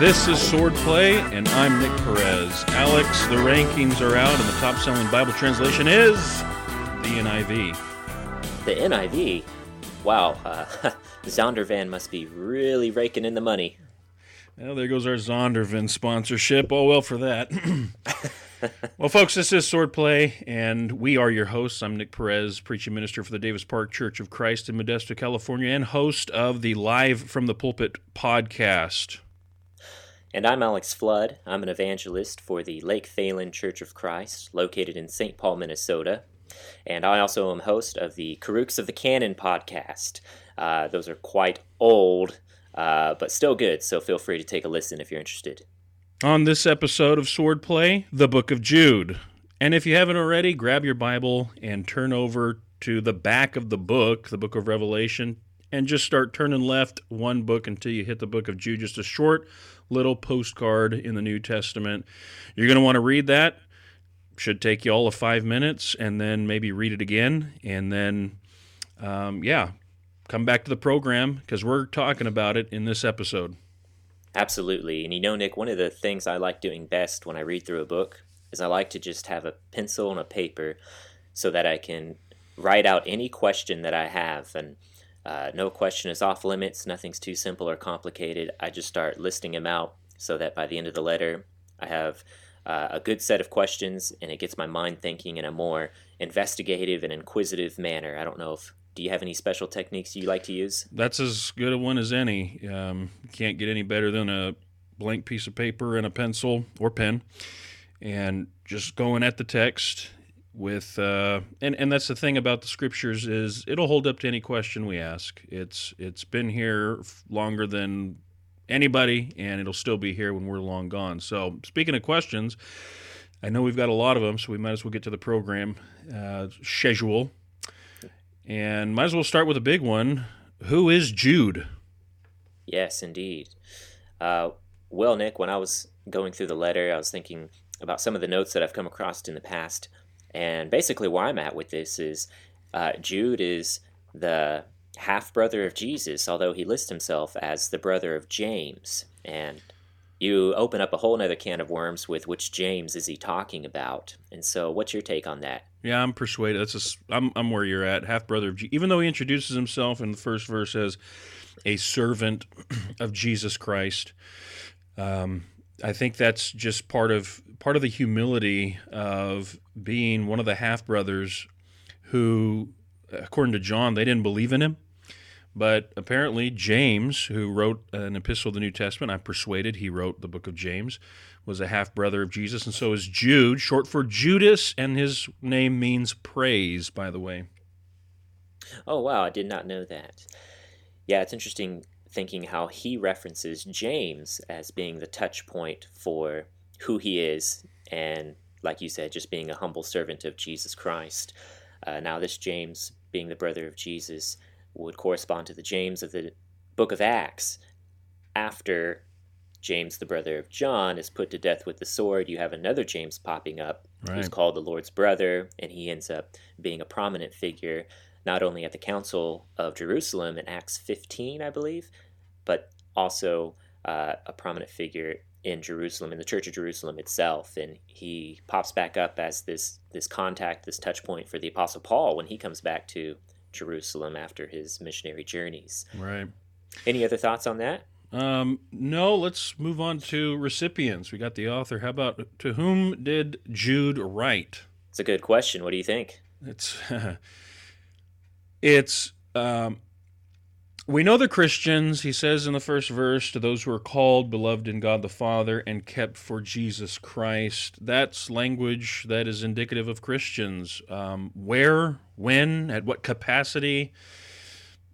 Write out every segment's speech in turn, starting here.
This is Swordplay, and I'm Nick Perez. Alex, the rankings are out, and the top selling Bible translation is the NIV. The NIV? Wow, uh, Zondervan must be really raking in the money. Well, there goes our Zondervan sponsorship. Oh, well, for that. well, folks, this is Swordplay, and we are your hosts. I'm Nick Perez, preaching minister for the Davis Park Church of Christ in Modesto, California, and host of the Live from the Pulpit podcast. And I'm Alex Flood. I'm an evangelist for the Lake Phalen Church of Christ, located in St. Paul, Minnesota. And I also am host of the Karooks of the Canon podcast. Uh, those are quite old, uh, but still good, so feel free to take a listen if you're interested. On this episode of Swordplay, the Book of Jude. And if you haven't already, grab your Bible and turn over to the back of the book, the book of Revelation, and just start turning left one book until you hit the book of Jude. Just a short little postcard in the New Testament. You're going to want to read that. Should take you all of five minutes, and then maybe read it again, and then, um, yeah, come back to the program because we're talking about it in this episode. Absolutely. And you know, Nick, one of the things I like doing best when I read through a book is I like to just have a pencil and a paper so that I can write out any question that I have. And uh, no question is off limits, nothing's too simple or complicated. I just start listing them out so that by the end of the letter, I have uh, a good set of questions and it gets my mind thinking in a more investigative and inquisitive manner. I don't know if do you have any special techniques you like to use? That's as good a one as any. Um, can't get any better than a blank piece of paper and a pencil or pen, and just going at the text with uh, and and that's the thing about the scriptures is it'll hold up to any question we ask. It's it's been here longer than anybody, and it'll still be here when we're long gone. So speaking of questions. I know we've got a lot of them, so we might as well get to the program uh, schedule. And might as well start with a big one. Who is Jude? Yes, indeed. Uh, well, Nick, when I was going through the letter, I was thinking about some of the notes that I've come across in the past. And basically, where I'm at with this is uh, Jude is the half brother of Jesus, although he lists himself as the brother of James. And you open up a whole other can of worms with which James is he talking about. And so, what's your take on that? Yeah, I'm persuaded. That's just, I'm I'm where you're at. Half brother of Jesus. Even though he introduces himself in the first verse as a servant of Jesus Christ, um, I think that's just part of part of the humility of being one of the half brothers who, according to John, they didn't believe in him. But apparently, James, who wrote an epistle of the New Testament, I'm persuaded he wrote the book of James, was a half brother of Jesus, and so is Jude, short for Judas, and his name means praise, by the way. Oh, wow, I did not know that. Yeah, it's interesting thinking how he references James as being the touch point for who he is, and like you said, just being a humble servant of Jesus Christ. Uh, now, this James, being the brother of Jesus, would correspond to the James of the book of Acts. After James, the brother of John, is put to death with the sword, you have another James popping up right. who's called the Lord's brother, and he ends up being a prominent figure not only at the Council of Jerusalem in Acts 15, I believe, but also uh, a prominent figure in Jerusalem, in the Church of Jerusalem itself, and he pops back up as this this contact, this touch point for the Apostle Paul when he comes back to Jerusalem after his missionary journeys. Right. Any other thoughts on that? Um, no, let's move on to recipients. We got the author. How about to whom did Jude write? It's a good question. What do you think? It's it's um, we know the Christians, he says in the first verse, to those who are called, beloved in God the Father, and kept for Jesus Christ. That's language that is indicative of Christians. Um, where, when, at what capacity?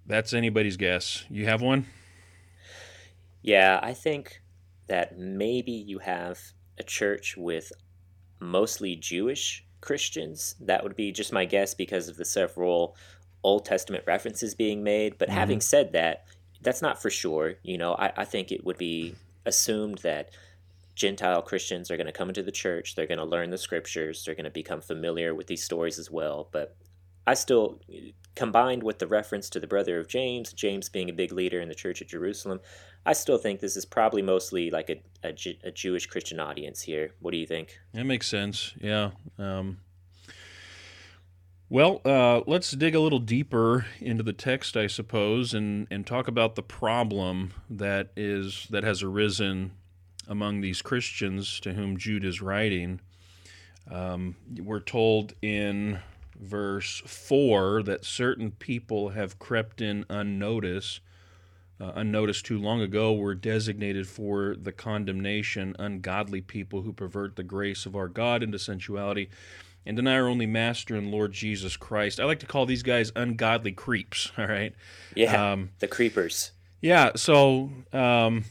That's anybody's guess. You have one? Yeah, I think that maybe you have a church with mostly Jewish Christians. That would be just my guess because of the several Old Testament references being made. But mm-hmm. having said that, that's not for sure. You know, I, I think it would be assumed that Gentile Christians are going to come into the church, they're going to learn the scriptures, they're going to become familiar with these stories as well. But I still combined with the reference to the brother of James, James being a big leader in the church at Jerusalem, I still think this is probably mostly like a, a, a Jewish Christian audience here. What do you think? That makes sense. Yeah. Um, well, uh, let's dig a little deeper into the text, I suppose, and, and talk about the problem that is that has arisen among these Christians to whom Jude is writing. Um, we're told in verse 4 that certain people have crept in unnoticed, uh, unnoticed too long ago, were designated for the condemnation, ungodly people who pervert the grace of our God into sensuality and deny our only master and Lord Jesus Christ. I like to call these guys ungodly creeps, all right? Yeah, um, the creepers. Yeah, so um,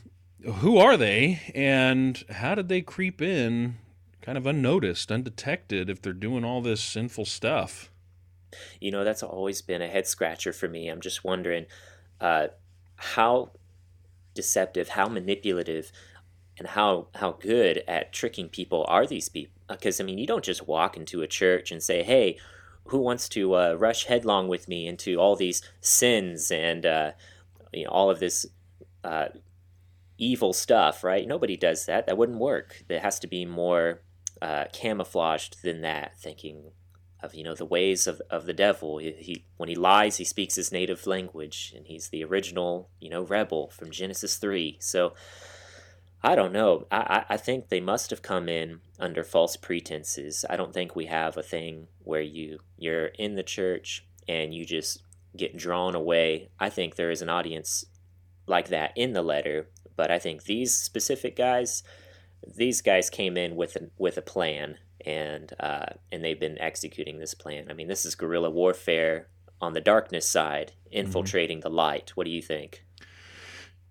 who are they and how did they creep in kind of unnoticed, undetected if they're doing all this sinful stuff? You know, that's always been a head scratcher for me. I'm just wondering uh, how deceptive, how manipulative, and how how good at tricking people are these people because I mean, you don't just walk into a church and say, "Hey, who wants to uh, rush headlong with me into all these sins and uh, you know all of this uh, evil stuff?" Right? Nobody does that. That wouldn't work. There has to be more uh, camouflaged than that. Thinking of you know the ways of, of the devil. He, he when he lies, he speaks his native language, and he's the original you know rebel from Genesis three. So I don't know. I, I think they must have come in under false pretenses. I don't think we have a thing where you you're in the church and you just get drawn away. I think there is an audience like that in the letter, but I think these specific guys, these guys came in with a, with a plan and uh, and they've been executing this plan. I mean, this is guerrilla warfare on the darkness side, mm-hmm. infiltrating mm-hmm. the light. What do you think?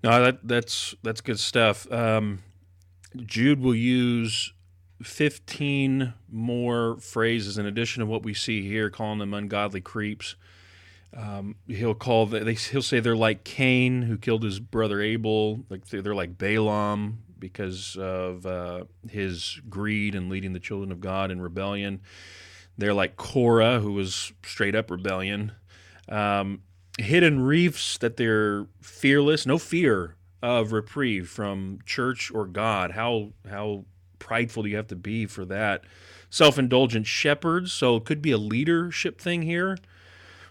No, that that's that's good stuff. Um, Jude will use 15 more phrases in addition to what we see here, calling them ungodly creeps. Um, he'll call the, they, he'll say they're like Cain who killed his brother Abel, like they're, they're like Balaam because of uh, his greed and leading the children of God in rebellion. They're like Korah who was straight up rebellion. Um, hidden reefs that they're fearless, no fear of reprieve from church or God. How how prideful do you have to be for that? Self-indulgent shepherds, so it could be a leadership thing here.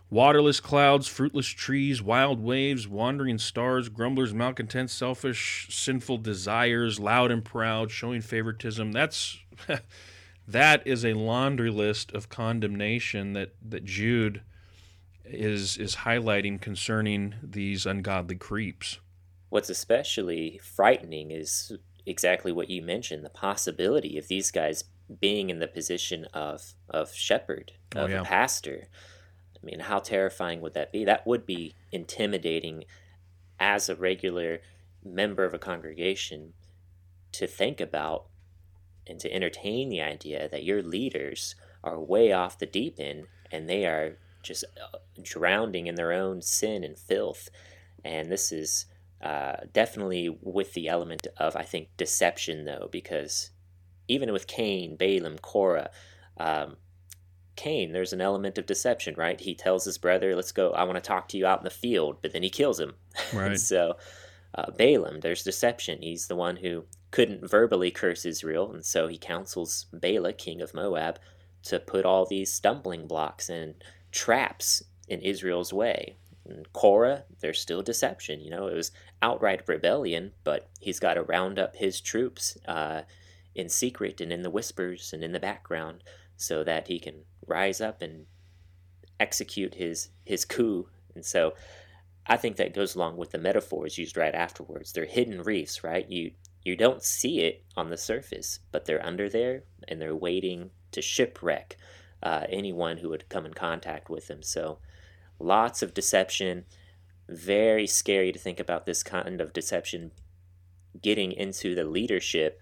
Waterless clouds, fruitless trees, wild waves, wandering stars, grumblers, malcontents, selfish, sinful desires, loud and proud, showing favoritism. That's that is a laundry list of condemnation that that Jude is is highlighting concerning these ungodly creeps. What's especially frightening is exactly what you mentioned, the possibility of these guys being in the position of of shepherd, oh, of oh, yeah. a pastor. I mean, how terrifying would that be? That would be intimidating as a regular member of a congregation to think about and to entertain the idea that your leaders are way off the deep end and they are just uh, drowning in their own sin and filth. And this is uh, definitely with the element of, I think, deception, though, because even with Cain, Balaam, Korah, um, Cain, there's an element of deception, right? He tells his brother, "Let's go. I want to talk to you out in the field," but then he kills him. Right. so, uh, Balaam, there's deception. He's the one who couldn't verbally curse Israel, and so he counsels Balak, king of Moab, to put all these stumbling blocks and traps in Israel's way. And Korah, there's still deception. You know, it was outright rebellion, but he's got to round up his troops uh, in secret and in the whispers and in the background so that he can rise up and execute his his coup. And so I think that goes along with the metaphors used right afterwards. They're hidden reefs, right? You you don't see it on the surface, but they're under there and they're waiting to shipwreck uh, anyone who would come in contact with them. So lots of deception. Very scary to think about this kind of deception getting into the leadership.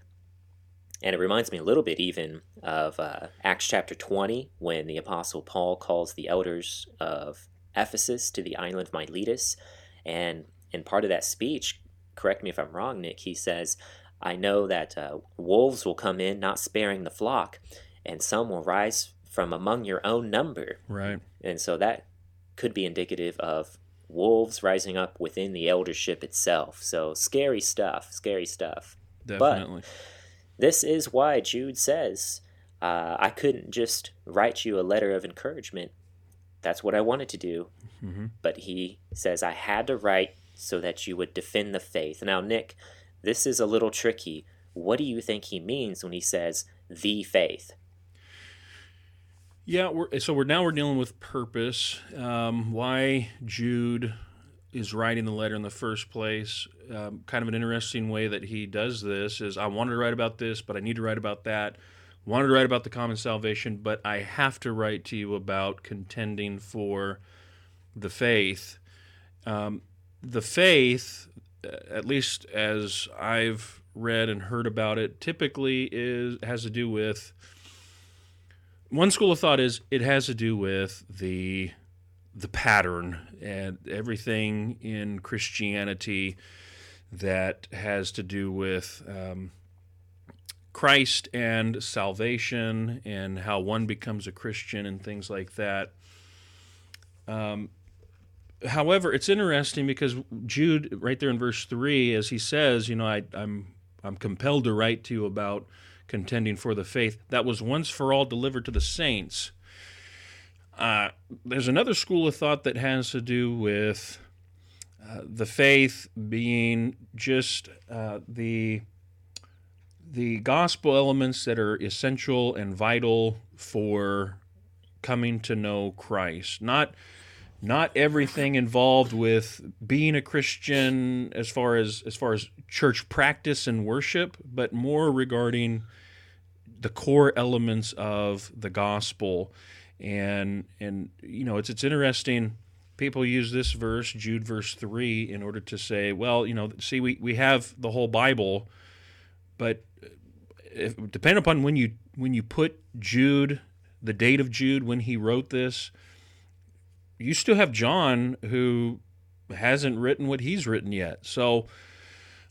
And it reminds me a little bit even of uh, Acts chapter 20 when the Apostle Paul calls the elders of Ephesus to the island of Miletus. And in part of that speech, correct me if I'm wrong, Nick, he says, I know that uh, wolves will come in, not sparing the flock, and some will rise from among your own number. Right. And so that could be indicative of wolves rising up within the eldership itself. So scary stuff, scary stuff. Definitely. But this is why Jude says, uh, I couldn't just write you a letter of encouragement. That's what I wanted to do. Mm-hmm. But he says, I had to write so that you would defend the faith. Now, Nick, this is a little tricky. What do you think he means when he says the faith? Yeah, we're, so we're now we're dealing with purpose. Um, why Jude is writing the letter in the first place. Um, kind of an interesting way that he does this is I wanted to write about this, but I need to write about that. Wanted to write about the common salvation, but I have to write to you about contending for the faith. Um, the faith, uh, at least as I've read and heard about it, typically is has to do with one school of thought is it has to do with the the pattern and everything in Christianity that has to do with um, Christ and salvation and how one becomes a Christian and things like that. Um, however, it's interesting because Jude, right there in verse three, as he says, you know, I, I'm I'm compelled to write to you about contending for the faith that was once for all delivered to the saints. Uh, there's another school of thought that has to do with uh, the faith being just uh, the the gospel elements that are essential and vital for coming to know Christ. Not not everything involved with being a Christian as far as as far as church practice and worship, but more regarding the core elements of the gospel. And and you know it's it's interesting people use this verse Jude verse 3 in order to say well you know see we we have the whole bible but uh, if, depending upon when you when you put Jude the date of Jude when he wrote this you still have John who hasn't written what he's written yet. So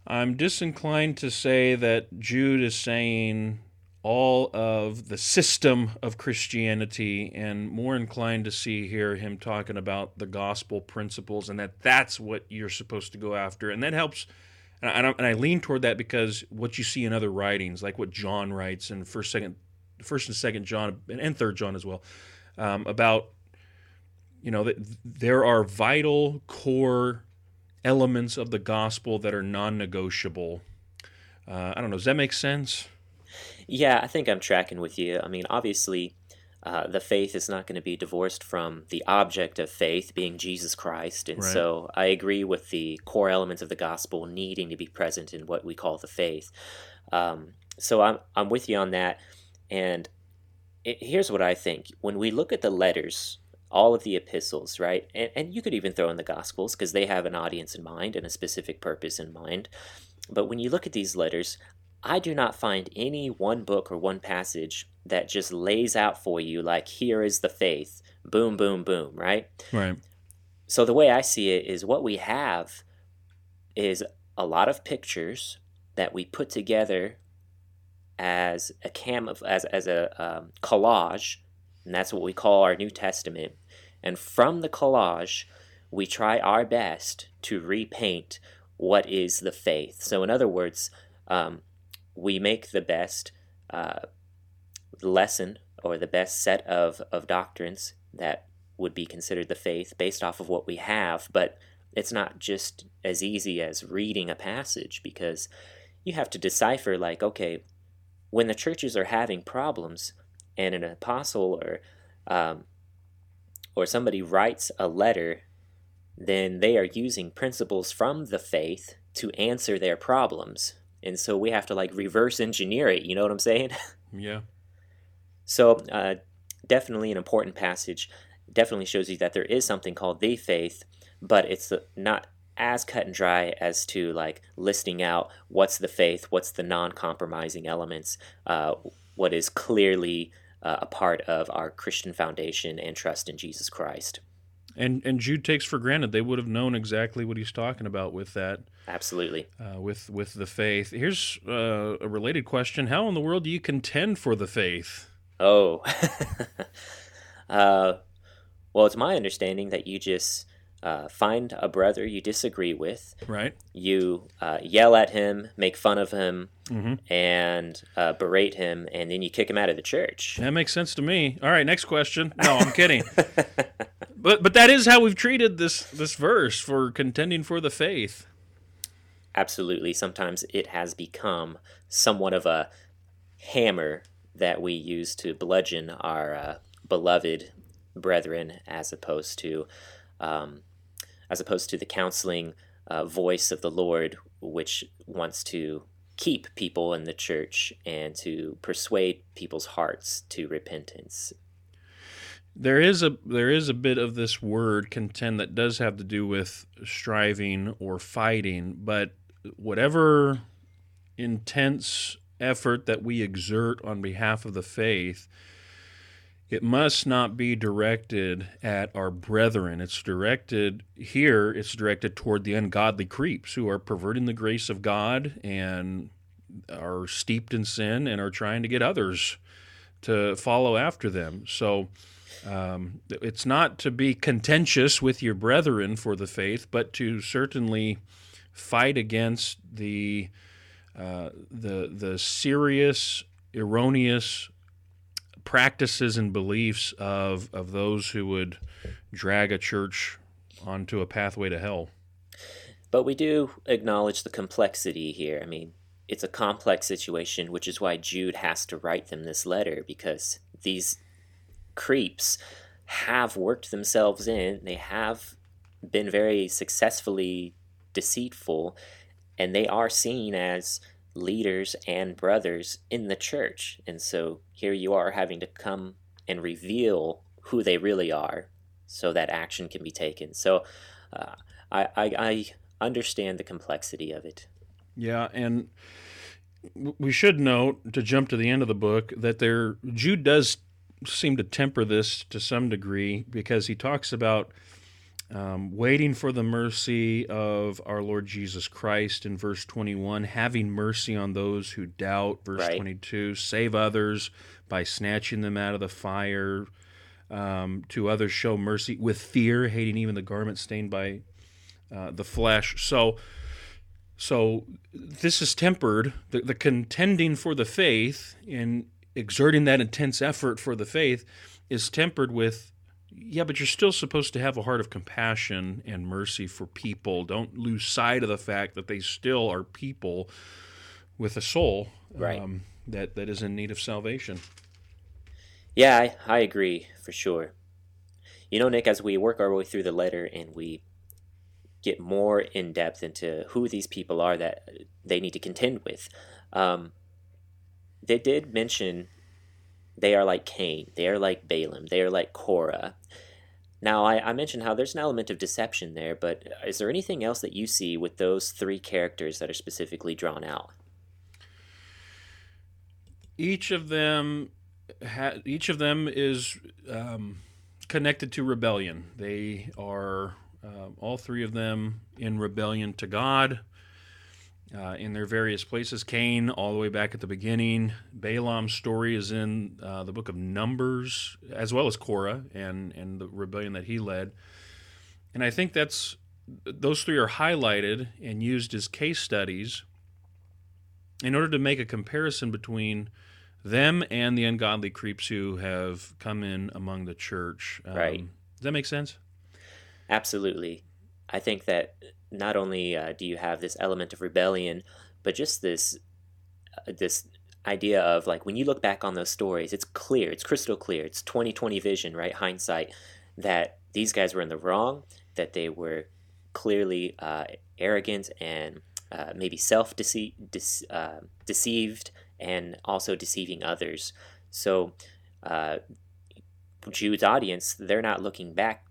I'm disinclined to say that Jude is saying all of the system of Christianity and more inclined to see here him talking about the gospel principles and that that's what you're supposed to go after. And that helps. And I, and I lean toward that because what you see in other writings, like what John writes in first, second, first and second John and third John as well, um, about you know that there are vital core elements of the gospel that are non-negotiable. Uh, I don't know. Does that make sense? Yeah, I think I'm tracking with you. I mean, obviously, uh, the faith is not going to be divorced from the object of faith being Jesus Christ. And right. so I agree with the core elements of the gospel needing to be present in what we call the faith. Um, so I'm, I'm with you on that. And it, here's what I think when we look at the letters, all of the epistles, right? And, and you could even throw in the gospels because they have an audience in mind and a specific purpose in mind. But when you look at these letters, I do not find any one book or one passage that just lays out for you, like, here is the faith, boom, boom, boom, right? Right. So the way I see it is what we have is a lot of pictures that we put together as a cam as, as a um, collage, and that's what we call our New Testament. And from the collage, we try our best to repaint what is the faith. So, in other words, um, we make the best uh, lesson or the best set of, of doctrines that would be considered the faith based off of what we have, but it's not just as easy as reading a passage because you have to decipher, like, okay, when the churches are having problems and an apostle or um, or somebody writes a letter, then they are using principles from the faith to answer their problems and so we have to like reverse engineer it you know what i'm saying? Yeah. So uh, definitely an important passage. Definitely shows you that there is something called the faith but it's not as cut and dry as to like listing out what's the faith what's the non-compromising elements uh, what is clearly uh, a part of our christian foundation and trust in jesus christ and and Jude takes for granted they would have known exactly what he's talking about with that. Absolutely. Uh, with with the faith. Here's uh, a related question: How in the world do you contend for the faith? Oh, uh, Well, it's my understanding that you just uh, find a brother you disagree with. Right. You uh, yell at him, make fun of him, Mm-hmm. and uh, berate him, and then you kick him out of the church. That makes sense to me. All right, next question. No, I'm kidding. but but that is how we've treated this this verse for contending for the faith. Absolutely. Sometimes it has become somewhat of a hammer that we use to bludgeon our uh, beloved brethren, as opposed to um, as opposed to the counseling uh, voice of the Lord, which wants to keep people in the church and to persuade people's hearts to repentance. There is a there is a bit of this word contend that does have to do with striving or fighting, but whatever intense effort that we exert on behalf of the faith, it must not be directed at our brethren. It's directed here, it's directed toward the ungodly creeps who are perverting the grace of God and are steeped in sin and are trying to get others to follow after them. So um, it's not to be contentious with your brethren for the faith, but to certainly fight against the uh, the the serious, erroneous practices and beliefs of of those who would drag a church onto a pathway to hell. But we do acknowledge the complexity here. I mean, it's a complex situation, which is why Jude has to write them this letter because these creeps have worked themselves in, they have been very successfully deceitful, and they are seen as leaders and brothers in the church. And so here you are having to come and reveal who they really are so that action can be taken. So uh, I, I, I understand the complexity of it. Yeah, and we should note to jump to the end of the book that there Jude does seem to temper this to some degree because he talks about um, waiting for the mercy of our Lord Jesus Christ in verse 21, having mercy on those who doubt, verse Right. 22, save others by snatching them out of the fire, um, to others show mercy with fear, hating even the garment stained by uh, the flesh. So, so this is tempered. The, the contending for the faith and exerting that intense effort for the faith is tempered with, yeah, but you're still supposed to have a heart of compassion and mercy for people. Don't lose sight of the fact that they still are people with a soul Right. um, that, that is in need of salvation. Yeah, I, I agree for sure. You know, Nick, as we work our way through the letter and we get more in depth into who these people are that they need to contend with, um, they did mention they are like Cain, they are like Balaam, they are like Korah. Now, I, I mentioned how there's an element of deception there, but is there anything else that you see with those three characters that are specifically drawn out? each of them ha- each of them is um, connected to rebellion. They are uh, all three of them in rebellion to God. Uh, in their various places, Cain, all the way back at the beginning. Balaam's story is in uh, the book of Numbers, as well as Korah and and the rebellion that he led. And I think that's those three are highlighted and used as case studies in order to make a comparison between them and the ungodly creeps who have come in among the church. Um, Right. Does that make sense? Absolutely. I think that not only uh, do you have this element of rebellion, but just this uh, this idea of like when you look back on those stories, it's clear, it's crystal clear, it's 2020 vision, right? Hindsight that these guys were in the wrong, that they were clearly uh, arrogant and uh, maybe self dece- uh, deceived and also deceiving others. So, uh, Jude's audience, they're not looking back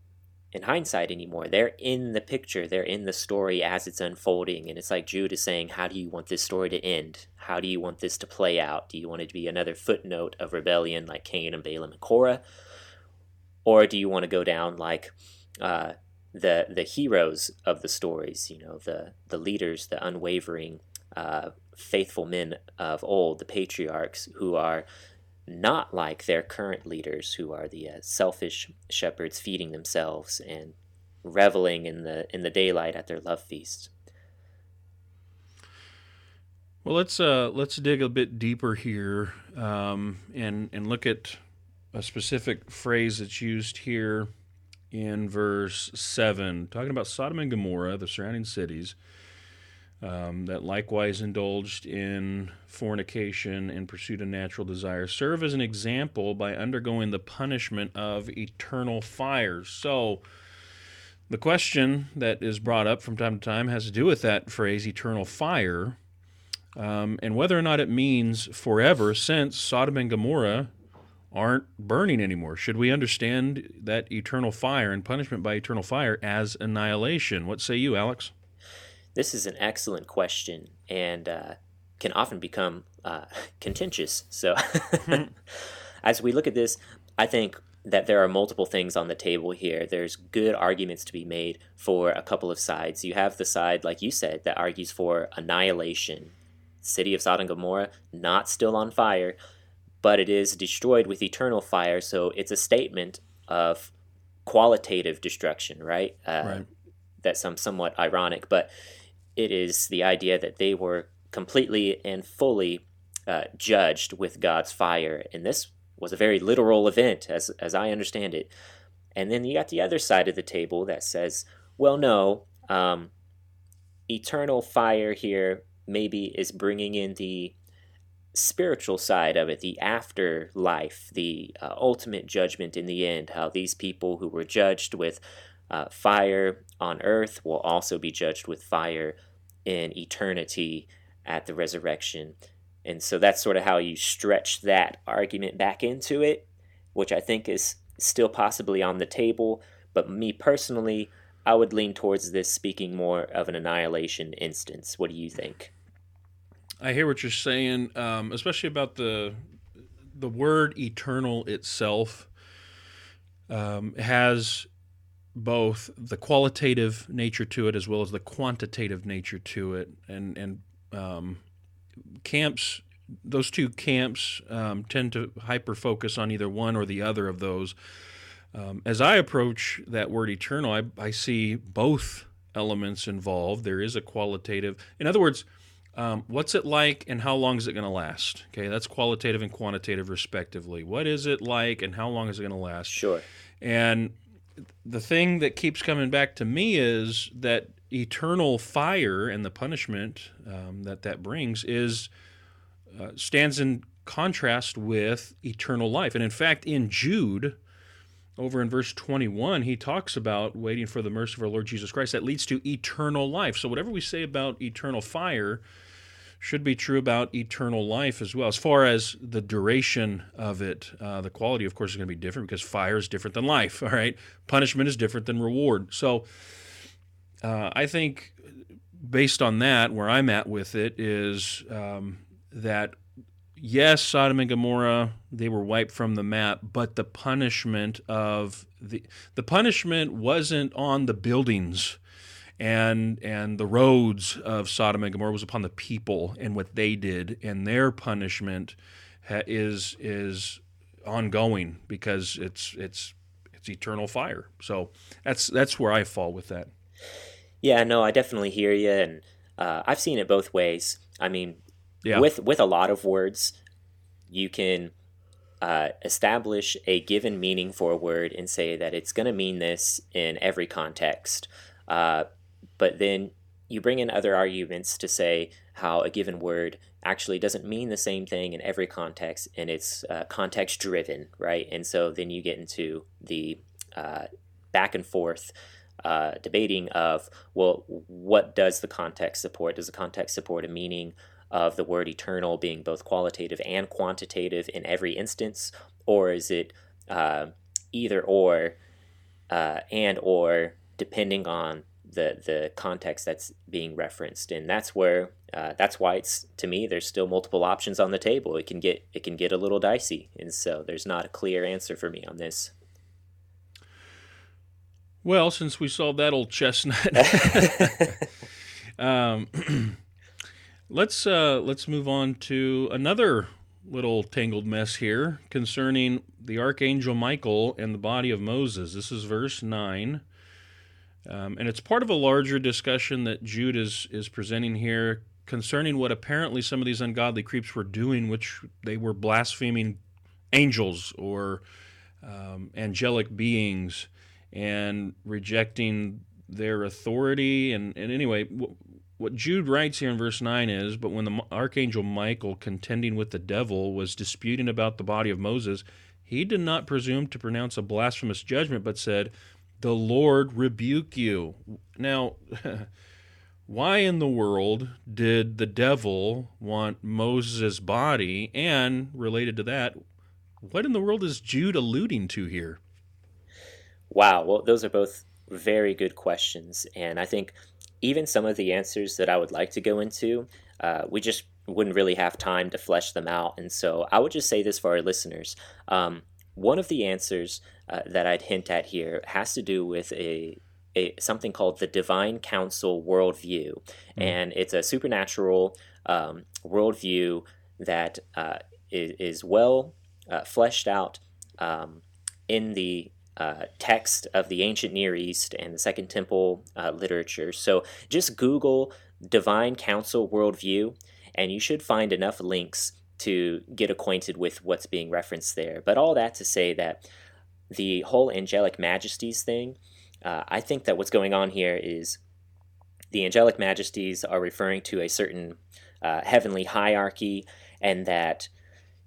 in hindsight anymore. They're in the picture, they're in the story as it's unfolding. And it's like Jude is saying, How do you want this story to end? How do you want this to play out? Do you want it to be another footnote of rebellion like Cain and Balaam and Korah? Or do you want to go down like uh, the the heroes of the stories, you know, the, the leaders, the unwavering, uh, faithful men of old, the patriarchs who are not like their current leaders, who are the uh, selfish shepherds feeding themselves and reveling in the in the daylight at their love feasts. Well, let's uh, let's dig a bit deeper here um, and and look at a specific phrase that's used here in verse seven, talking about Sodom and Gomorrah, the surrounding cities, um, that likewise indulged in fornication and pursued a natural desire, serve as an example by undergoing the punishment of eternal fires. So. The question that is brought up from time to time has to do with that phrase, eternal fire um, and whether or not it means forever, since Sodom and Gomorrah aren't burning anymore. Should we understand that eternal fire and punishment by eternal fire as annihilation? What say you, Alex? This is an excellent question and uh, can often become uh, contentious. So, as we look at this, I think that there are multiple things on the table here. There's good arguments to be made for a couple of sides. You have the side, like you said, that argues for annihilation city of Sodom and Gomorrah not still on fire, but it is destroyed with eternal fire. So it's a statement of qualitative destruction, right? Uh, right. Somewhat ironic, but it is the idea that they were completely and fully uh, judged with God's fire, and this was a very literal event, as as I understand it. And then you got the other side of the table that says, well, no, um, eternal fire here maybe is bringing in the spiritual side of it, the afterlife, the uh, ultimate judgment in the end, how these people who were judged with uh, fire on earth will also be judged with fire in eternity at the resurrection. And so that's sort of how you stretch that argument back into it, which I think is still possibly on the table. But me personally, I would lean towards this speaking more of an annihilation instance. What do you think? I hear what you're saying, um, especially about the the word eternal itself um, has both the qualitative nature to it as well as the quantitative nature to it, and and um, camps. Those two camps um, tend to hyper focus on either one or the other of those. Um, as I approach that word eternal, I, I see both elements involved. There is a qualitative, in other words, um, what's it like and how long is it going to last? Okay, that's qualitative and quantitative, respectively. What is it like and how long is it going to last? Sure. And the thing that keeps coming back to me is that eternal fire and the punishment um, that that brings is uh, stands in contrast with eternal life. And in fact, in Jude, over in verse 21, he talks about waiting for the mercy of our Lord Jesus Christ that leads to eternal life. So, whatever we say about eternal fire should be true about eternal life as well. As far as the duration of it, uh, the quality, of course, is going to be different because fire is different than life, all right? Punishment is different than reward. So, uh, I think based on that, where I'm at with it is um, that yes, Sodom and Gomorrah they were wiped from the map, but the punishment of the the punishment wasn't on the buildings and and the roads of Sodom and Gomorrah was upon the people and what they did, and their punishment ha- is is ongoing because it's it's it's eternal fire. So that's that's where I fall with that. Yeah, no, I definitely hear you, and uh, I've seen it both ways. I mean, yeah. with with a lot of words, you can uh, establish a given meaning for a word and say that it's going to mean this in every context. Uh, but then you bring in other arguments to say how a given word actually doesn't mean the same thing in every context and it's uh, context driven, right? And so then you get into the uh, back and forth uh, debating of, well, what does the context support? Does the context support a meaning of the word eternal being both qualitative and quantitative in every instance, or is it uh, either or uh, and or depending on the the context that's being referenced, and that's where uh, that's why it's to me there's still multiple options on the table. It can get it can get a little dicey, and so there's not a clear answer for me on this. Well, since we solved that old chestnut, um, let's uh, let's move on to another little tangled mess here concerning the archangel Michael and the body of Moses. This is verse 9. Um, and it's part of a larger discussion that Jude is, is presenting here concerning what apparently some of these ungodly creeps were doing, which they were blaspheming angels or um, angelic beings and rejecting their authority. And, and anyway, what Jude writes here in verse 9 is But when the archangel Michael, contending with the devil, was disputing about the body of Moses, he did not presume to pronounce a blasphemous judgment, but said, The Lord rebuke you. Now, why in the world did the devil want Moses' body? And related to that, what in the world is Jude alluding to here? Wow. Well, those are both very good questions. And I think even some of the answers that I would like to go into, uh, we just wouldn't really have time to flesh them out. And so I would just say this for our listeners. Um, one of the answers uh, that I'd hint at here has to do with a, a something called the Divine Council worldview, mm-hmm. and it's a supernatural um, worldview that uh, is, is well uh, fleshed out um, in the uh, text of the ancient Near East and the Second Temple uh, literature. So just Google Divine Council Worldview, and you should find enough links to get acquainted with what's being referenced there. But all that to say that the whole angelic majesties thing, uh, I think that what's going on here is the angelic majesties are referring to a certain uh, heavenly hierarchy, and that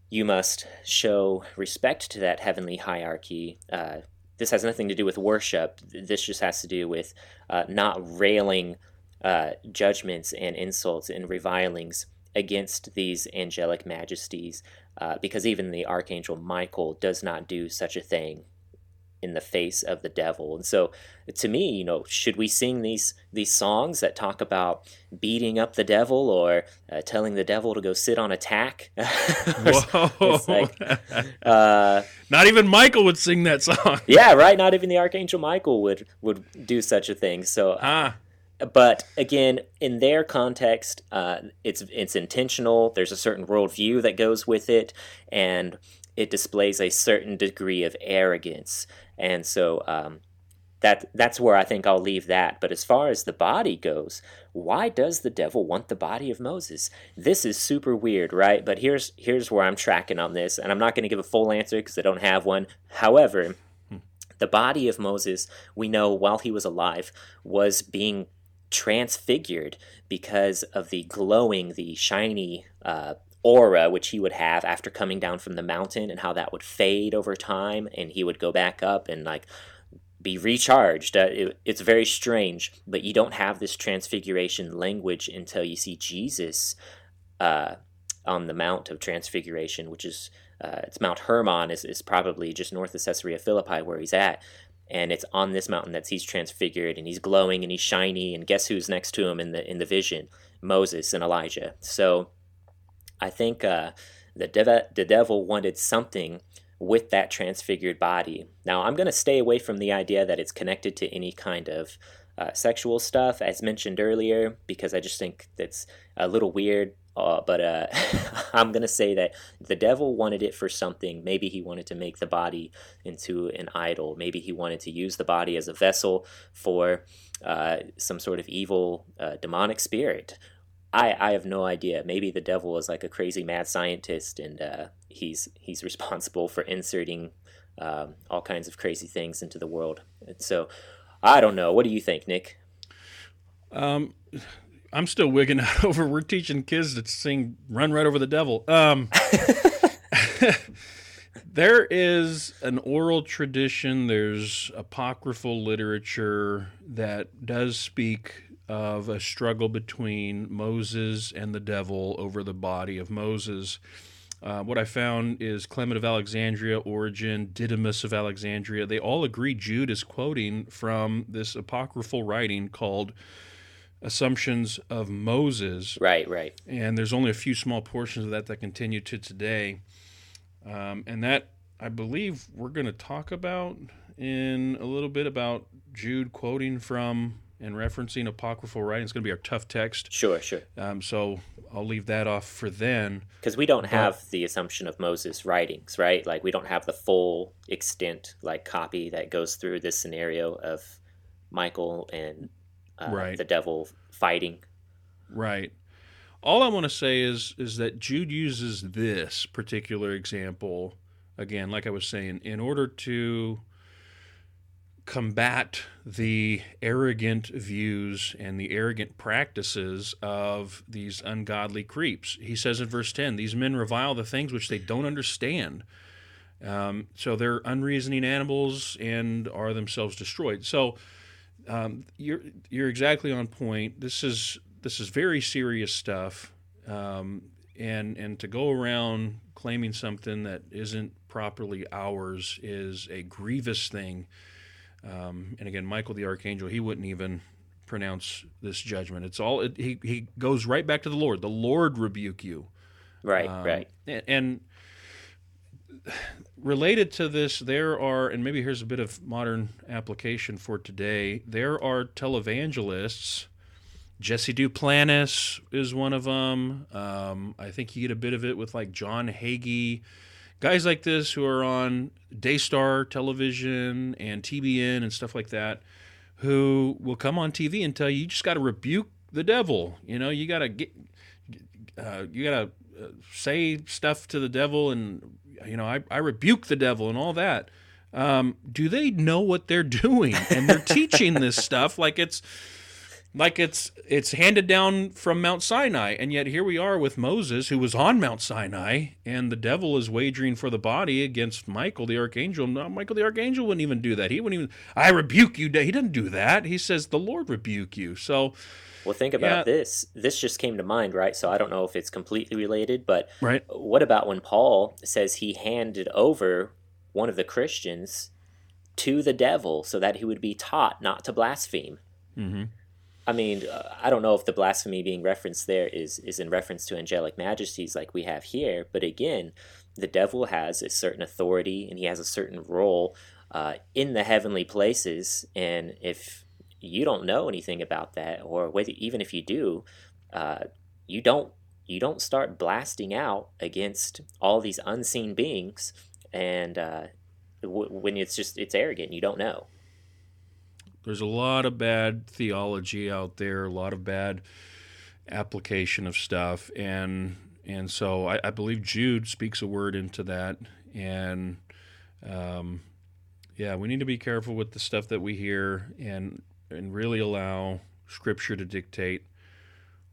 you must show respect to that heavenly hierarchy uh, this has nothing to do with worship. This just has to do with uh, not railing uh, judgments and insults and revilings against these angelic majesties, uh, because even the archangel Michael does not do such a thing in the face of the devil. And so to me, you know, should we sing these these songs that talk about beating up the devil or uh, telling the devil to go sit on a tack? Whoa. like, uh, Not even Michael would sing that song. yeah, right. Not even the archangel Michael would would do such a thing. So ah. But again, in their context, uh, it's it's intentional. There's a certain worldview that goes with it, and it displays a certain degree of arrogance. And so um, that that's where I think I'll leave that. But as far as the body goes, why does the devil want the body of Moses? This is super weird, right? But here's here's where I'm tracking on this, and I'm not going to give a full answer because I don't have one. However, the body of Moses, we know while he was alive, was being transfigured because of the glowing, the shiny uh, aura which he would have after coming down from the mountain and how that would fade over time and he would go back up and like be recharged. Uh, it, it's very strange but you don't have this transfiguration language until you see jesus uh, on the mount of transfiguration which is uh, it's mount hermon is, is probably just north of caesarea philippi where he's at. And it's on this mountain that he's transfigured and he's glowing and he's shiny and guess who's next to him in the in the vision? Moses and elijah. So I think uh, the, dev- the devil wanted something with that transfigured body. Now, I'm going to stay away from the idea that it's connected to any kind of uh, sexual stuff, as mentioned earlier, because I just think that's a little weird. Uh, but uh, I'm going to say that the devil wanted it for something. Maybe he wanted to make the body into an idol. Maybe he wanted to use the body as a vessel for uh, some sort of evil uh, demonic spirit I, I have no idea. Maybe the devil is like a crazy mad scientist, and uh, he's he's responsible for inserting um, all kinds of crazy things into the world. And so, I don't know. What do you think, Nick? Um, I'm still wigging out over. We're teaching kids to sing "Run Right Over the Devil." Um, there is an oral tradition. There's apocryphal literature that does speak of a struggle between Moses and the devil over the body of Moses. Uh, what I found is Clement of Alexandria, Origen, Didymus of Alexandria, they all agree Jude is quoting from this apocryphal writing called Assumptions of Moses. Right, right. And there's only a few small portions of that that continue to today. Um, and that, I believe, we're going to talk about in a little bit about Jude quoting from and referencing apocryphal writing. It's going to be our tough text. Sure, sure. Um, so I'll leave that off for then. Because we don't have the assumption of Moses' writings, right? Like we don't have the full extent, like copy that goes through this scenario of Michael and uh, Right. the devil fighting. Right. All I want to say is is that Jude uses this particular example again, like I was saying, in order to combat the arrogant views and the arrogant practices of these ungodly creeps. He says in verse 10, these men revile the things which they don't understand. Um, so they're unreasoning animals and are themselves destroyed. So um, you're you're exactly on point. This is this is very serious stuff, um, and and to go around claiming something that isn't properly ours is a grievous thing. Um, and again, Michael the archangel, he wouldn't even pronounce this judgment. It's all it, he he goes right back to the Lord. The Lord rebuke you. Right, Um, right. And related to this, there are, and maybe here's a bit of modern application for today. There are televangelists. Jesse Duplantis is one of them. Um, I think you get a bit of it with like John Hagee, guys like this who are on Daystar television and TBN and stuff like that, who will come on TV and tell you you just got to rebuke the devil. You know, you got to get, uh, you got to uh, say stuff to the devil and you know I, I rebuke the devil and all that um, do they know what they're doing and they're teaching this stuff like it's like it's it's handed down from Mount Sinai and yet here we are with Moses who was on Mount Sinai and the devil is wagering for the body against Michael the archangel no Michael the archangel wouldn't even do that he wouldn't even I rebuke you he doesn't do that he says the Lord rebuke you so Well, think about Yeah. this. This just came to mind, right? So I don't know if it's completely related, but right what about when Paul says he handed over one of the Christians to the devil so that he would be taught not to blaspheme? mm-hmm. I mean, uh, I don't know if the blasphemy being referenced there is is in reference to angelic majesties like we have here, but again, the devil has a certain authority and he has a certain role uh, in the heavenly places, and if you don't know anything about that, or whether even if you do, uh, you don't you don't start blasting out against all these unseen beings, and uh, w- when it's just it's arrogant, you don't know. There's a lot of bad theology out there, a lot of bad application of stuff, and and so I, I believe Jude speaks a word into that, and um, yeah, we need to be careful with the stuff that we hear, and and really allow Scripture to dictate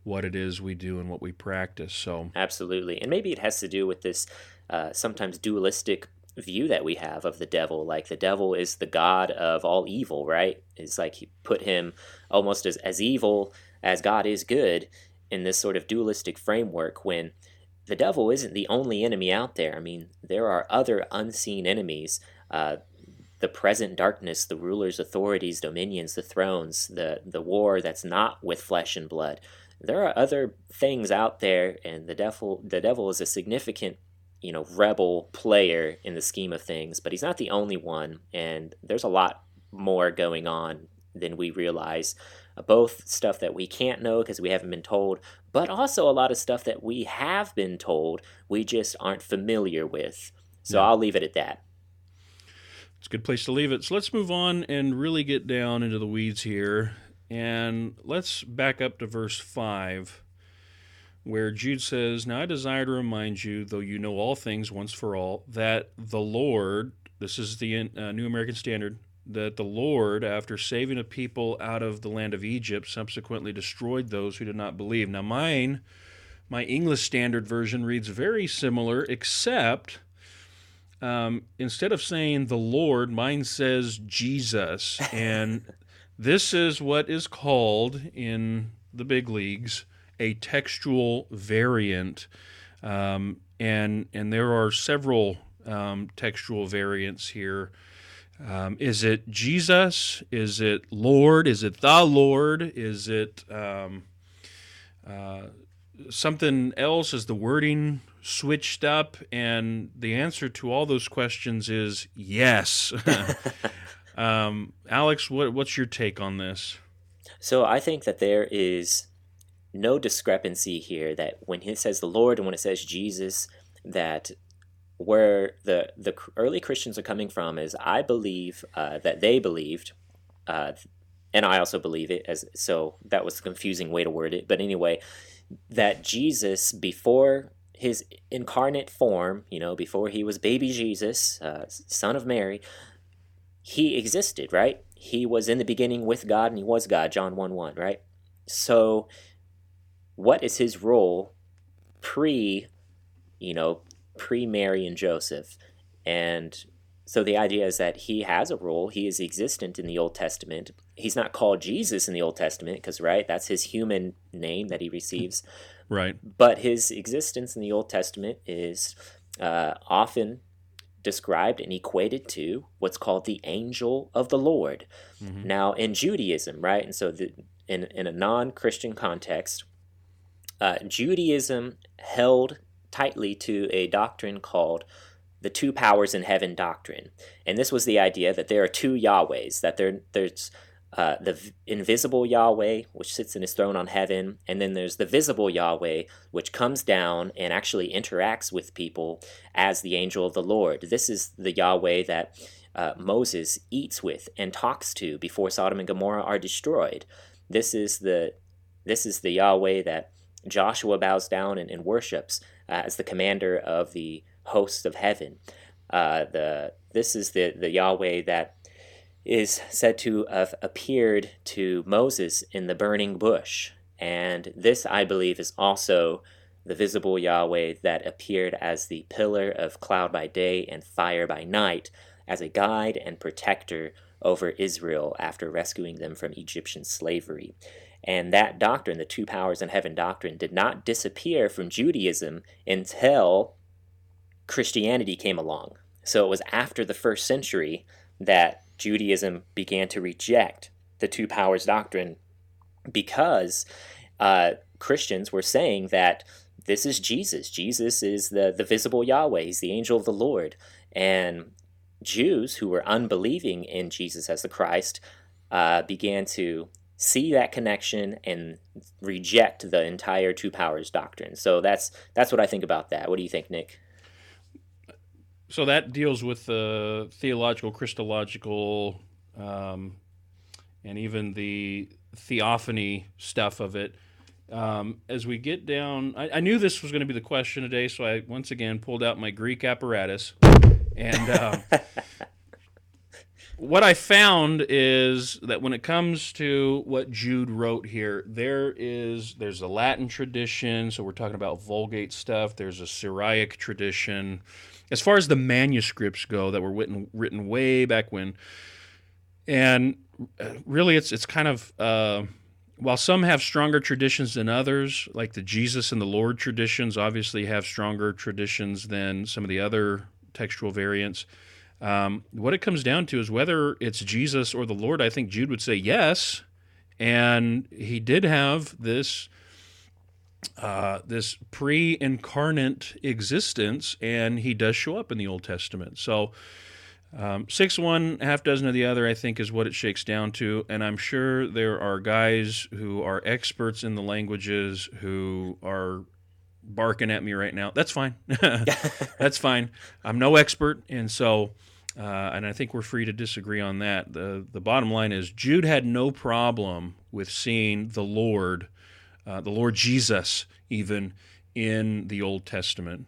what it is we do and what we practice. So Absolutely. And maybe it has to do with this uh, sometimes dualistic view that we have of the devil. Like the devil is the god of all evil, right? It's like you put him almost as, as evil as God is good in this sort of dualistic framework when the devil isn't the only enemy out there. I mean, there are other unseen enemies. Uh, the present darkness, the rulers, authorities, dominions, the thrones, the, the war that's not with flesh and blood there are other things out there and the devil the devil is a significant you know rebel player in the scheme of things but he's not the only one and there's a lot more going on than we realize Uh, both stuff that we can't know because we haven't been told but also a lot of stuff that we have been told we just aren't familiar with so i'll leave it at that It's a good place to leave it. So let's move on and really get down into the weeds here. And let's back up to verse 5, where Jude says, Now I desire to remind you, though you know all things once for all, that the Lord, this is the uh, New American Standard, that the Lord, after saving a people out of the land of Egypt, subsequently destroyed those who did not believe. Now, mine, my English Standard Version reads very similar, except um, instead of saying the Lord, mine says Jesus. And this is what is called in the big leagues a textual variant. Um, and, and there are several um, textual variants here. Um, is it Jesus? Is it Lord? Is it the Lord? Is it um, uh, something else? Is the wording switched up? And the answer to all those questions is yes. um, Alex, what, what's your take on this? So I think that there is no discrepancy here that when he says the Lord and when it says Jesus, that where the the early Christians are coming from is I believe uh, that they believed, uh, and I also believe it as so that was a confusing way to word it, but anyway, that Jesus before his incarnate form, you know, before he was baby Jesus, uh, son of Mary, he existed, right? He was in the beginning with God and he was God, John 1 1, right? So, what is his role pre, you know, pre Mary and Joseph? And so the idea is that he has a role. He is existent in the Old Testament. He's not called Jesus in the Old Testament because, right, that's his human name that he receives. Right. But his existence in the Old Testament is uh, often described and equated to what's called the angel of the Lord. Mm-hmm. Now, in Judaism, right, and so the, in, in a non Christian context, uh, Judaism held tightly to a doctrine called the two powers in heaven doctrine. And this was the idea that there are two Yahwehs, that there, there's uh, the invisible Yahweh, which sits in his throne on heaven, and then there's the visible Yahweh, which comes down and actually interacts with people as the angel of the Lord. This is the Yahweh that uh, Moses eats with and talks to before Sodom and Gomorrah are destroyed. This is the this is the Yahweh that Joshua bows down and, and worships uh, as the commander of the hosts of heaven. Uh, the this is the the Yahweh that is said to have appeared to Moses in the burning bush. And this, I believe, is also the visible Yahweh that appeared as the pillar of cloud by day and fire by night, as a guide and protector over Israel after rescuing them from Egyptian slavery. And that doctrine, the two powers in heaven doctrine, did not disappear from Judaism until Christianity came along. So it was after the first century that Judaism began to reject the two powers doctrine because uh, Christians were saying that this is Jesus. Jesus is the, the visible Yahweh, he's the angel of the Lord. And Jews who were unbelieving in Jesus as the Christ uh, began to see that connection and reject the entire two powers doctrine. So that's that's what I think about that. What do you think, Nick? so that deals with the theological, Christological, um, and even the theophany stuff of it. Um, as we get down, I, I, knew this was going to be the question today, so I once again pulled out my Greek apparatus. And uh, what I found is that when it comes to what Jude wrote here, there is there's a Latin tradition, so we're talking about Vulgate stuff. There's a Syriac tradition as far as the manuscripts go that were written written way back when, and uh, really it's it's kind of uh, while some have stronger traditions than others, like the Jesus and the Lord traditions, obviously have stronger traditions than some of the other textual variants. Um, what it comes down to is whether it's Jesus or the Lord. I think Jude would say yes, and he did have this uh, this pre-incarnate existence, and he does show up in the Old Testament. So, um, six one, half dozen of the other, I think, is what it shakes down to. And I'm sure there are guys who are experts in the languages who are barking at me right now. That's fine. That's fine. I'm no expert, and so. Uh, and I think we're free to disagree on that. the The bottom line is Jude had no problem with seeing the Lord uh, the Lord Jesus, even in the Old Testament.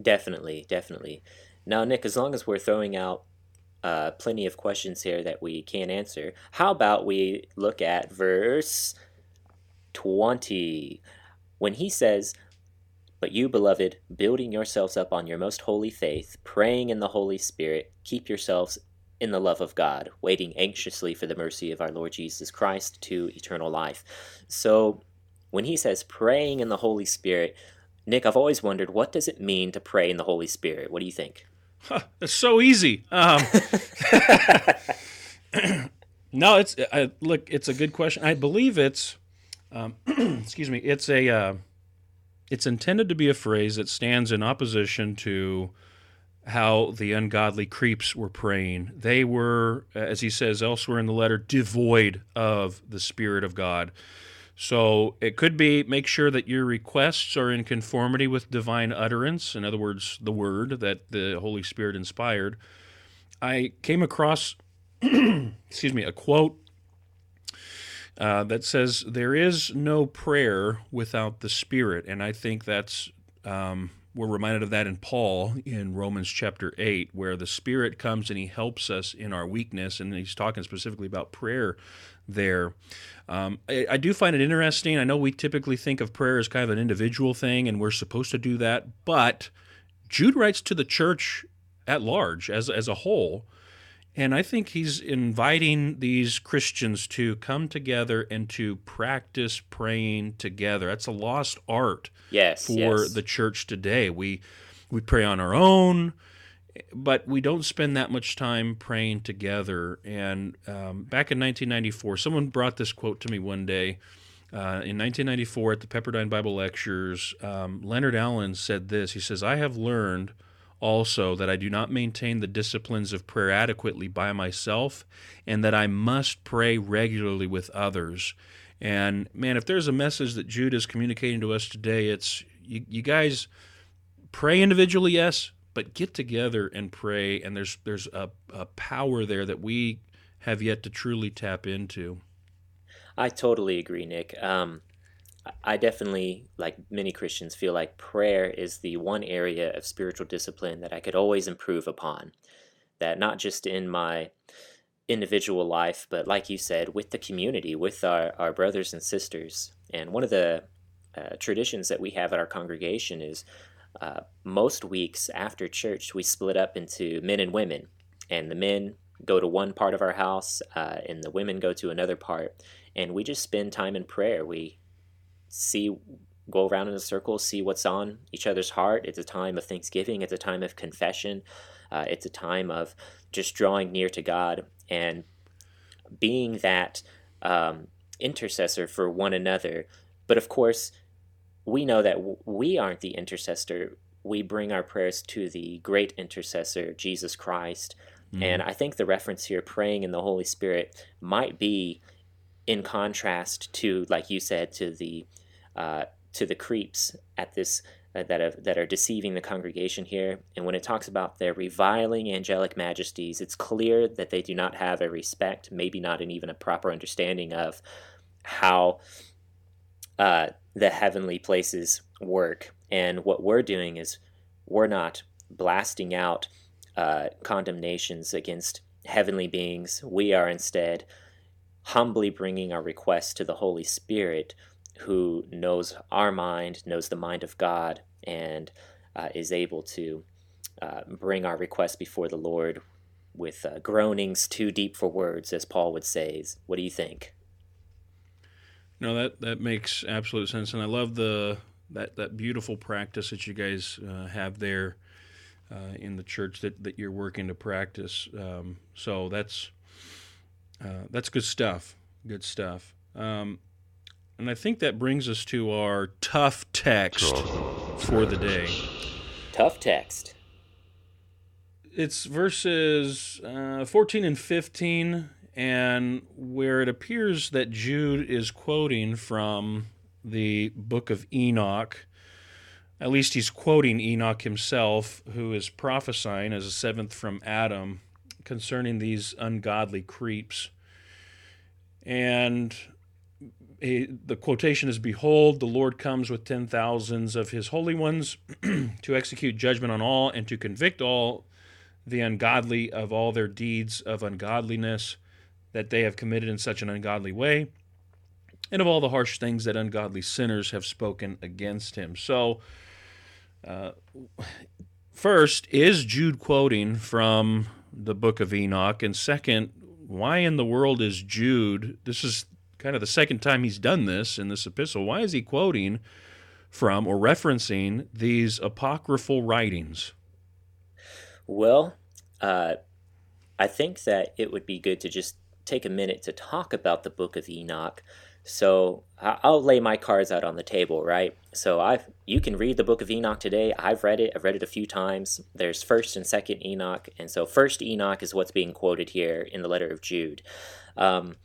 Definitely, definitely. Now, Nick, as long as we're throwing out uh, plenty of questions here that we can't answer, how about we look at verse 20 when he says, But you, beloved, building yourselves up on your most holy faith, praying in the Holy Spirit, keep yourselves in the love of God, waiting anxiously for the mercy of our Lord Jesus Christ to eternal life. So when he says praying in the Holy Spirit, Nick, I've always wondered what does it mean to pray in the Holy Spirit? What do you think? Huh, it's so easy. Um, no, it's I, look. It's a good question. I believe it's, um, excuse me. It's a. Uh, it's intended to be a phrase that stands in opposition to how the ungodly creeps were praying. They were, as he says elsewhere in the letter, devoid of the Spirit of God. So it could be make sure that your requests are in conformity with divine utterance, in other words, the word that the Holy Spirit inspired. I came across, excuse me, a quote uh, that says, There is no prayer without the Spirit. And I think that's, um, we're reminded of that in Paul in Romans chapter 8, where the Spirit comes and he helps us in our weakness. And he's talking specifically about prayer there. Um, I, I, do find it interesting. I know we typically think of prayer as kind of an individual thing, and we're supposed to do that. But Jude writes to the church at large, as, as a whole. And I think he's inviting these Christians to come together and to practice praying together. That's a lost art yes, for yes. the church today. We we pray on our own but we don't spend that much time praying together. And um, back in 1994, someone brought this quote to me one day. Uh, in 1994, at the Pepperdine Bible Lectures, um, Leonard Allen said this. He says, I have learned also that I do not maintain the disciplines of prayer adequately by myself, and that I must pray regularly with others. And man, if there's a message that Jude is communicating to us today, it's you, you guys pray individually, yes, but get together and pray and there's there's a, a power there that we have yet to truly tap into i totally agree nick um, i definitely like many christians feel like prayer is the one area of spiritual discipline that i could always improve upon. That not just in my individual life but like you said with the community with our, our brothers and sisters. And one of the uh, traditions that we have at our congregation is uh, most weeks after church, we split up into men and women, and the men go to one part of our house, uh, and the women go to another part, and we just spend time in prayer. We see, go around in a circle, see what's on each other's heart. It's a time of thanksgiving. It's a time of confession. Uh, it's a time of just drawing near to God and being that um, intercessor for one another. But of course, we know that we aren't the intercessor. We bring our prayers to the great intercessor, Jesus Christ. Mm-hmm. And I think the reference here, praying in the Holy Spirit, might be in contrast to, like you said, to the uh, to the creeps at this uh, that have, that are deceiving the congregation here. And when it talks about their reviling angelic majesties, it's clear that they do not have a respect, maybe not an even a proper understanding of how uh, the heavenly places work. And what we're doing is we're not blasting out uh, condemnations against heavenly beings. We are instead humbly bringing our requests to the Holy Spirit, who knows our mind, knows the mind of God, and uh, is able to uh, bring our requests before the Lord with uh, groanings too deep for words, as Paul would say. What do you think? No, that that makes absolute sense, and I love the that that beautiful practice that you guys uh, have there uh, in the church that, that you're working to practice. Um, so that's uh, that's good stuff. Good stuff. Um, and I think that brings us to our tough text for the day. Tough text. It's verses uh, 14 and 15 and where it appears that Jude is quoting from the book of Enoch. At least he's quoting Enoch himself, who is prophesying as a seventh from Adam concerning these ungodly creeps. And he, the quotation is Behold, the Lord comes with ten thousands of his holy ones to execute judgment on all and to convict all the ungodly of all their deeds of ungodliness that they have committed in such an ungodly way, and of all the harsh things that ungodly sinners have spoken against him. So, uh, first, is Jude quoting from the book of Enoch? And second, why in the world is Jude? This is kind of the second time he's done this in this epistle. Why is he quoting from or referencing these apocryphal writings? Well, uh, I think that it would be good to just take a minute to talk about the book of Enoch So I'll lay my cards out on the table, right? So I've you can read the book of Enoch today. I've read it. I've read it a few times. There's first and second Enoch, and so first Enoch is what's being quoted here in the letter of Jude. Um,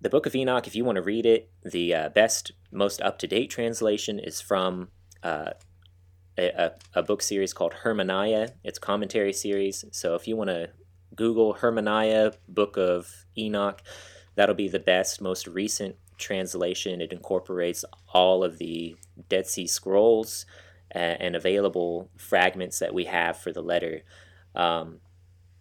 the book of Enoch, if you want to read it, the uh, best, most up to date translation is from uh, a, a, book series called Hermeneia. It's commentary series. So if you want to Google Hermeneia, Book of Enoch, that'll be the best, most recent translation. It incorporates all of the Dead Sea Scrolls and, and available fragments that we have for the letter. Um,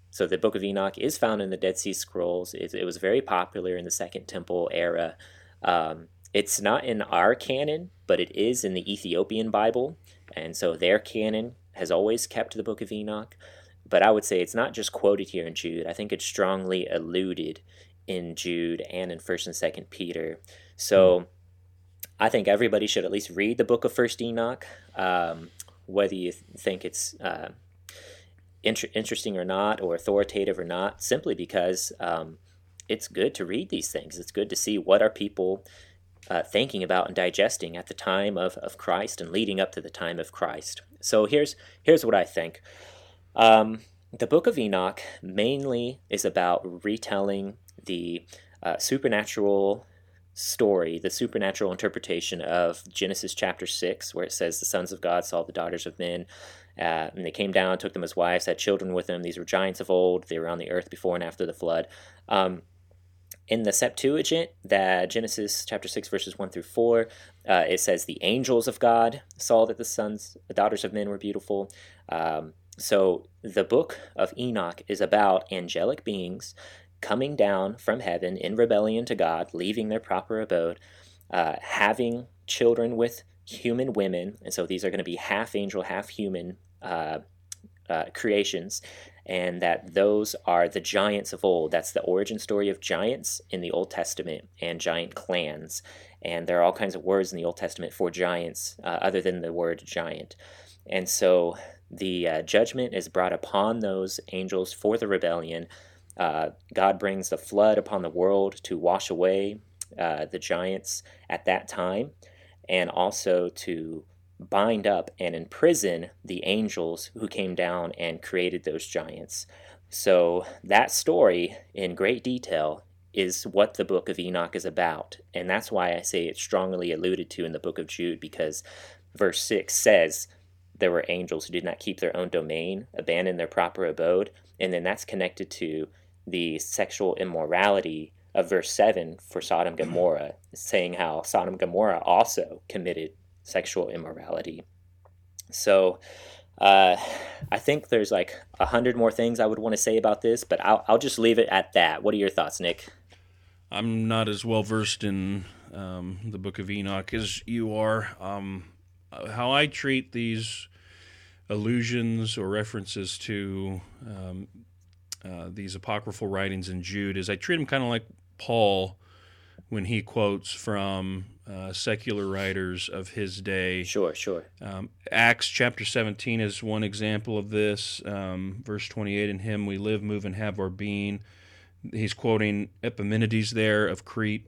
so the Book of Enoch is found in the Dead Sea Scrolls. It, it was very popular in the Second Temple era. Um, it's not in our canon, but it is in the Ethiopian Bible, and so their canon has always kept the Book of Enoch. But I would say it's not just quoted here in Jude. I think it's strongly alluded in Jude and in First and Second Peter. So mm. I think everybody should at least read the Book of First Enoch, um, whether you think it's uh, inter- interesting or not, or authoritative or not, simply because um, it's good to read these things. It's good to see what are people uh, thinking about and digesting at the time of, of Christ and leading up to the time of Christ. So here's here's what I think. Um, the Book of Enoch mainly is about retelling the uh, supernatural story, the supernatural interpretation of Genesis chapter 6, where it says, The sons of God saw the daughters of men, uh, and they came down, took them as wives, had children with them. These were giants of old. They were on the earth before and after the flood. Um, in the Septuagint, that Genesis chapter 6, verses 1 through 4, uh, it says, The angels of God saw that the sons, the daughters of men were beautiful. Um, so the book of Enoch is about angelic beings coming down from heaven in rebellion to God, leaving their proper abode, uh, having children with human women, and so these are going to be half angel, half human uh, uh, creations, and that those are the giants of old. That's the origin story of giants in the Old Testament and giant clans. And there are all kinds of words in the Old Testament for giants uh, other than the word giant. And so the uh, judgment is brought upon those angels for the rebellion. Uh, God brings the flood upon the world to wash away uh, the giants at that time and also to bind up and imprison the angels who came down and created those giants. So, that story in great detail is what the book of Enoch is about. And that's why I say it's strongly alluded to in the book of Jude, because verse 6 says there were angels who did not keep their own domain, abandoned their proper abode. And then that's connected to the sexual immorality of verse 7 for Sodom and Gomorrah, saying how Sodom and Gomorrah also committed sexual immorality. So uh, I think there's like a hundred more things I would want to say about this, but I'll, I'll just leave it at that. What are your thoughts, Nick? I'm not as well versed in um, the book of Enoch as you are. Um, how I treat these allusions or references to um, uh, these apocryphal writings in Jude is I treat them kind of like Paul when he quotes from uh, secular writers of his day. Sure, sure. Um, Acts chapter 17 is one example of this. Um, verse 28 In him we live, move, and have our being. He's quoting Epimenides there of Crete.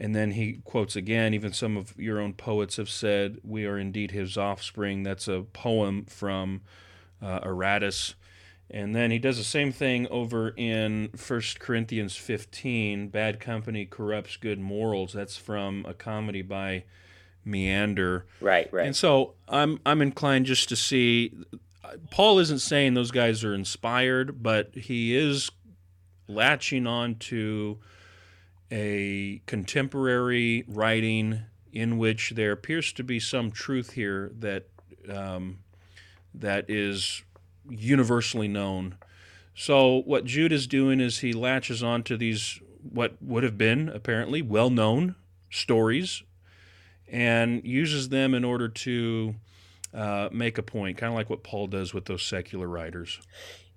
And then he quotes again, even some of your own poets have said, We are indeed his offspring. That's a poem from uh, Aratus. And then he does the same thing over in 1 Corinthians 15 Bad company corrupts good morals. That's from a comedy by Menander. Right, right. And so I'm I'm inclined just to see Paul isn't saying those guys are inspired, but he is latching on to a contemporary writing in which there appears to be some truth here that um, that is universally known. So what Jude is doing is he latches onto these what would have been apparently well-known stories and uses them in order to uh, make a point, kind of like what Paul does with those secular writers.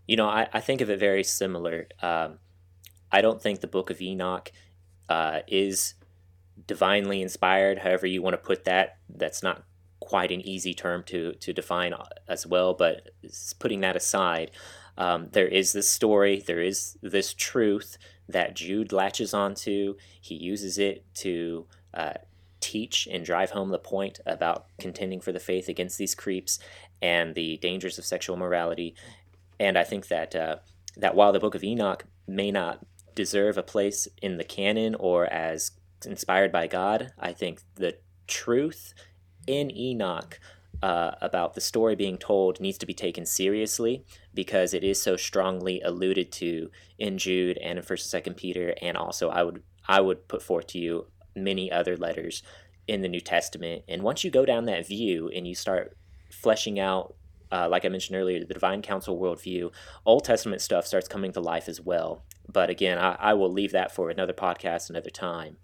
You know, I, I think of it very similar. Um, I don't think the Book of Enoch uh, is divinely inspired, however you want to put that. That's not quite an easy term to to define as well. But putting that aside, um, there is this story, there is this truth that Jude latches onto. He uses it to uh, teach and drive home the point about contending for the faith against these creeps and the dangers of sexual morality. And I think that uh, that while the Book of Enoch may not deserve a place in the canon or as inspired by God, I think the truth in Enoch uh, about the story being told needs to be taken seriously because it is so strongly alluded to in Jude and in First and Second Peter, and also I would I would put forth to you many other letters in the New Testament. And once you go down that view and you start fleshing out, uh, like I mentioned earlier, the Divine Council worldview, Old Testament stuff starts coming to life as well. But again, I, I will leave that for another podcast, another time.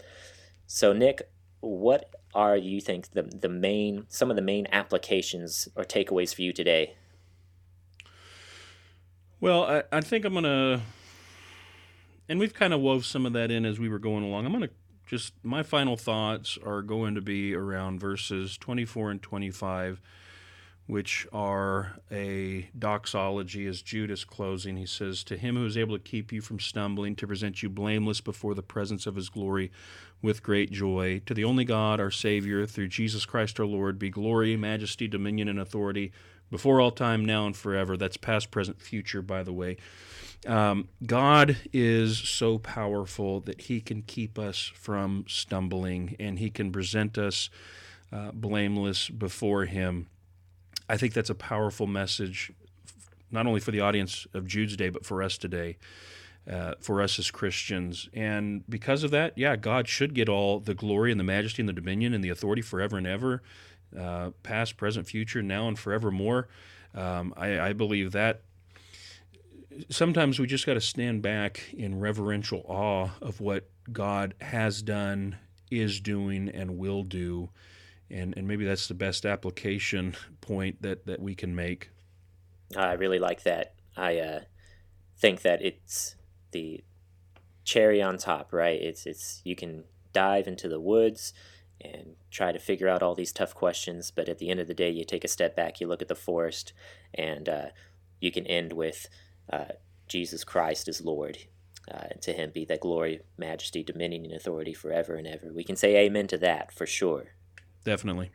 So, Nick, what are you think the the main some of the main applications or takeaways for you today? Well, I, I think I'm gonna, and we've kind of wove some of that in as we were going along. I'm gonna just my final thoughts are going to be around verses 24 and 25 which are a doxology as Judas closing. He says, To him who is able to keep you from stumbling, to present you blameless before the presence of his glory with great joy, to the only God, our Savior, through Jesus Christ our Lord, be glory, majesty, dominion, and authority before all time, now and forever. That's past, present, future, by the way. Um, God is so powerful that he can keep us from stumbling and he can present us uh, blameless before him. I think that's a powerful message, not only for the audience of Jude's Day, but for us today, uh, for us as Christians. And because of that, yeah, God should get all the glory and the majesty and the dominion and the authority forever and ever, uh, past, present, future, now and forevermore. Um, I, I believe that sometimes we just got to stand back in reverential awe of what God has done, is doing, and will do and and maybe that's the best application point that that we can make. I really like that. I uh, think that it's the cherry on top, right? It's it's you can dive into the woods and try to figure out all these tough questions, but at the end of the day, you take a step back, you look at the forest, and uh, you can end with uh, Jesus Christ as Lord. Uh, to him be that glory, majesty, dominion, and authority forever and ever. We can say amen to that for sure. Definitely.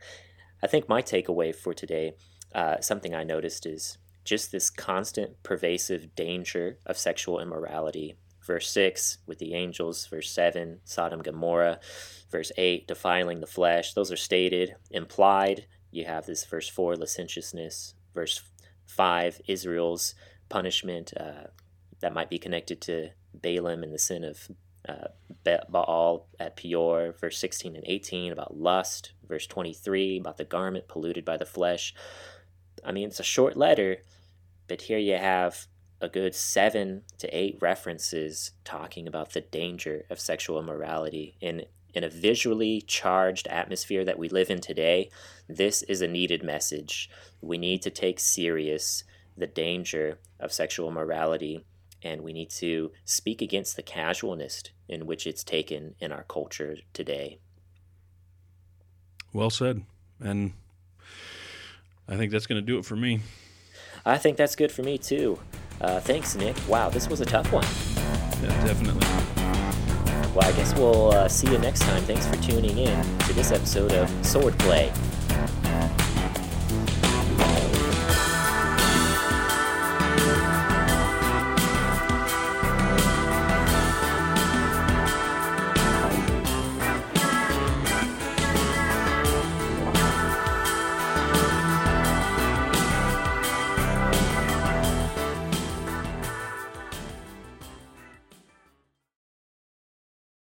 I think my takeaway for today, uh, something I noticed is just this constant, pervasive danger of sexual immorality. Verse 6 with the angels, verse 7, Sodom Gomorrah, verse 8, defiling the flesh. Those are stated. Implied, you have this verse 4, licentiousness, verse 5, Israel's punishment uh, that might be connected to Balaam and the sin of uh, Baal at Peor, verse 16 and 18 about lust, verse 23 about the garment polluted by the flesh. I mean, it's a short letter, but here you have a good seven to eight references talking about the danger of sexual immorality. In, in a visually charged atmosphere that we live in today, this is a needed message. We need to take serious the danger of sexual immorality and we need to speak against the casualness in which it's taken in our culture today. Well said. And I think that's going to do it for me. I think that's good for me too. Uh, thanks, Nick. Wow, this was a tough one. Yeah, definitely. Well, I guess we'll uh, see you next time. Thanks for tuning in to this episode of Swordplay.